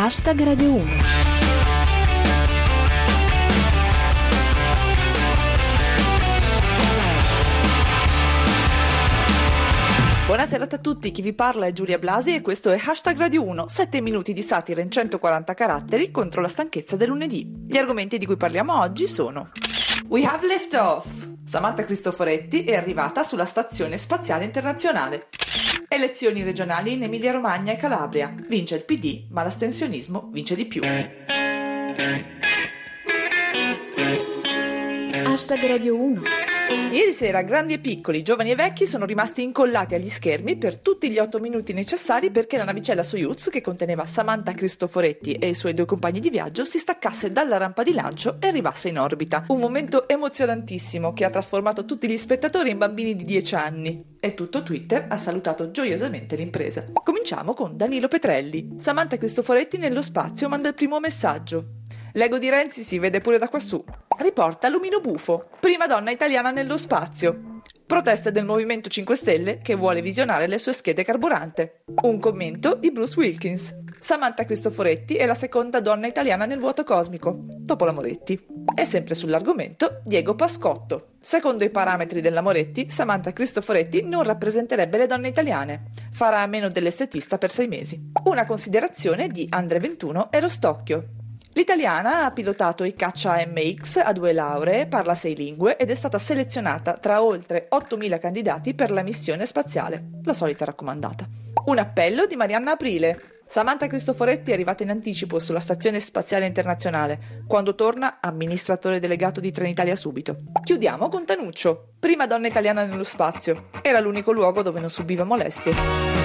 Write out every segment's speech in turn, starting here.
Hashtag Radio 1. Buonasera a tutti, chi vi parla è Giulia Blasi e questo è Hashtag Radio 1, 7 minuti di satira in 140 caratteri contro la stanchezza del lunedì. Gli argomenti di cui parliamo oggi sono We have liftoff! Samantha Cristoforetti è arrivata sulla Stazione Spaziale Internazionale. Elezioni regionali in Emilia Romagna e Calabria. Vince il PD, ma l'astensionismo vince di più. Hashtag Radio 1. Ieri sera grandi e piccoli, giovani e vecchi sono rimasti incollati agli schermi per tutti gli otto minuti necessari perché la navicella Soyuz, che conteneva Samantha Cristoforetti e i suoi due compagni di viaggio, si staccasse dalla rampa di lancio e arrivasse in orbita. Un momento emozionantissimo che ha trasformato tutti gli spettatori in bambini di 10 anni. E tutto Twitter ha salutato gioiosamente l'impresa. Cominciamo con Danilo Petrelli. Samantha Cristoforetti nello spazio manda il primo messaggio. L'ego di Renzi si vede pure da quassù. Riporta Lumino Bufo, prima donna italiana nello spazio. Proteste del Movimento 5 Stelle che vuole visionare le sue schede carburante. Un commento di Bruce Wilkins. Samantha Cristoforetti è la seconda donna italiana nel vuoto cosmico, dopo la Moretti. E sempre sull'argomento, Diego Pascotto. Secondo i parametri della Moretti, Samantha Cristoforetti non rappresenterebbe le donne italiane. Farà a meno dell'estetista per sei mesi. Una considerazione di Andre 21 e Rostocchio. L'italiana ha pilotato i caccia MX a due lauree, parla sei lingue ed è stata selezionata tra oltre 8.000 candidati per la missione spaziale, la solita raccomandata. Un appello di Marianna Aprile. Samantha Cristoforetti è arrivata in anticipo sulla Stazione Spaziale Internazionale. Quando torna, amministratore delegato di Trenitalia subito. Chiudiamo con Tanuccio, prima donna italiana nello spazio. Era l'unico luogo dove non subiva molestie.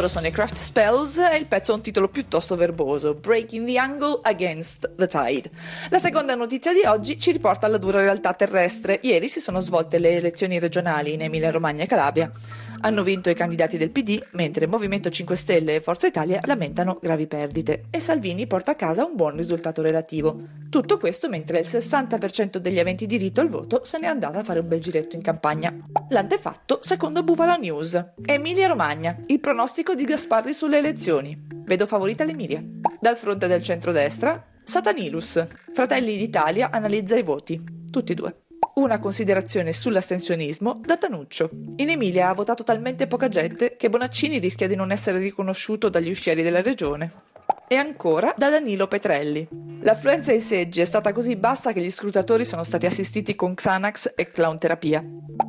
Loro sono i Craft Spells e il pezzo ha un titolo piuttosto verboso, Breaking the Angle Against the Tide. La seconda notizia di oggi ci riporta alla dura realtà terrestre. Ieri si sono svolte le elezioni regionali in Emilia Romagna e Calabria. Hanno vinto i candidati del PD, mentre Movimento 5 Stelle e Forza Italia lamentano gravi perdite e Salvini porta a casa un buon risultato relativo. Tutto questo mentre il 60% degli aventi diritto al voto se n'è andata a fare un bel giretto in campagna. L'antefatto secondo Bufala News. Emilia Romagna, il pronostico di Gasparri sulle elezioni. Vedo favorita l'Emilia. Dal fronte del centrodestra, Satanilus. Fratelli d'Italia analizza i voti. Tutti e due. Una considerazione sull'astensionismo da Tanuccio. In Emilia ha votato talmente poca gente che Bonaccini rischia di non essere riconosciuto dagli uscieri della regione. E ancora da Danilo Petrelli. L'affluenza ai seggi è stata così bassa che gli scrutatori sono stati assistiti con Xanax e clown terapia.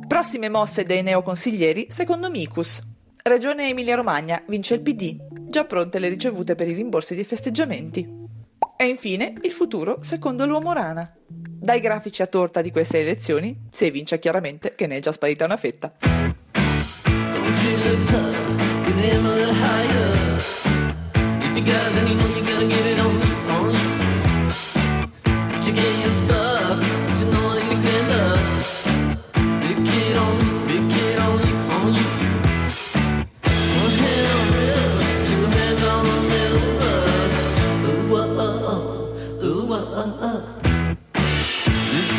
Prossime mosse dei neoconsiglieri secondo Micus. Regione Emilia-Romagna vince il PD, già pronte le ricevute per i rimborsi dei festeggiamenti. E infine il futuro secondo l'uomo rana. Dai grafici a torta di queste elezioni si evince chiaramente che ne è già sparita una fetta. Up.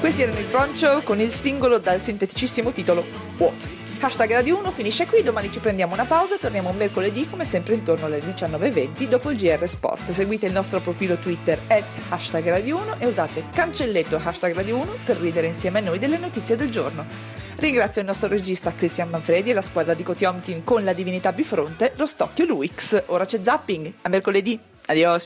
Questi erano il Broncho con il singolo dal sinteticissimo titolo What? Hashtag Radio 1 finisce qui, domani ci prendiamo una pausa e torniamo mercoledì come sempre intorno alle 19.20 dopo il GR Sport. Seguite il nostro profilo Twitter at hashtag Radio 1 e usate cancelletto hashtag Radio 1 per ridere insieme a noi delle notizie del giorno. Ringrazio il nostro regista Cristian Manfredi e la squadra di Kotiomkin con la divinità bifronte, lo stocchio Luix. Ora c'è zapping, a mercoledì, adios!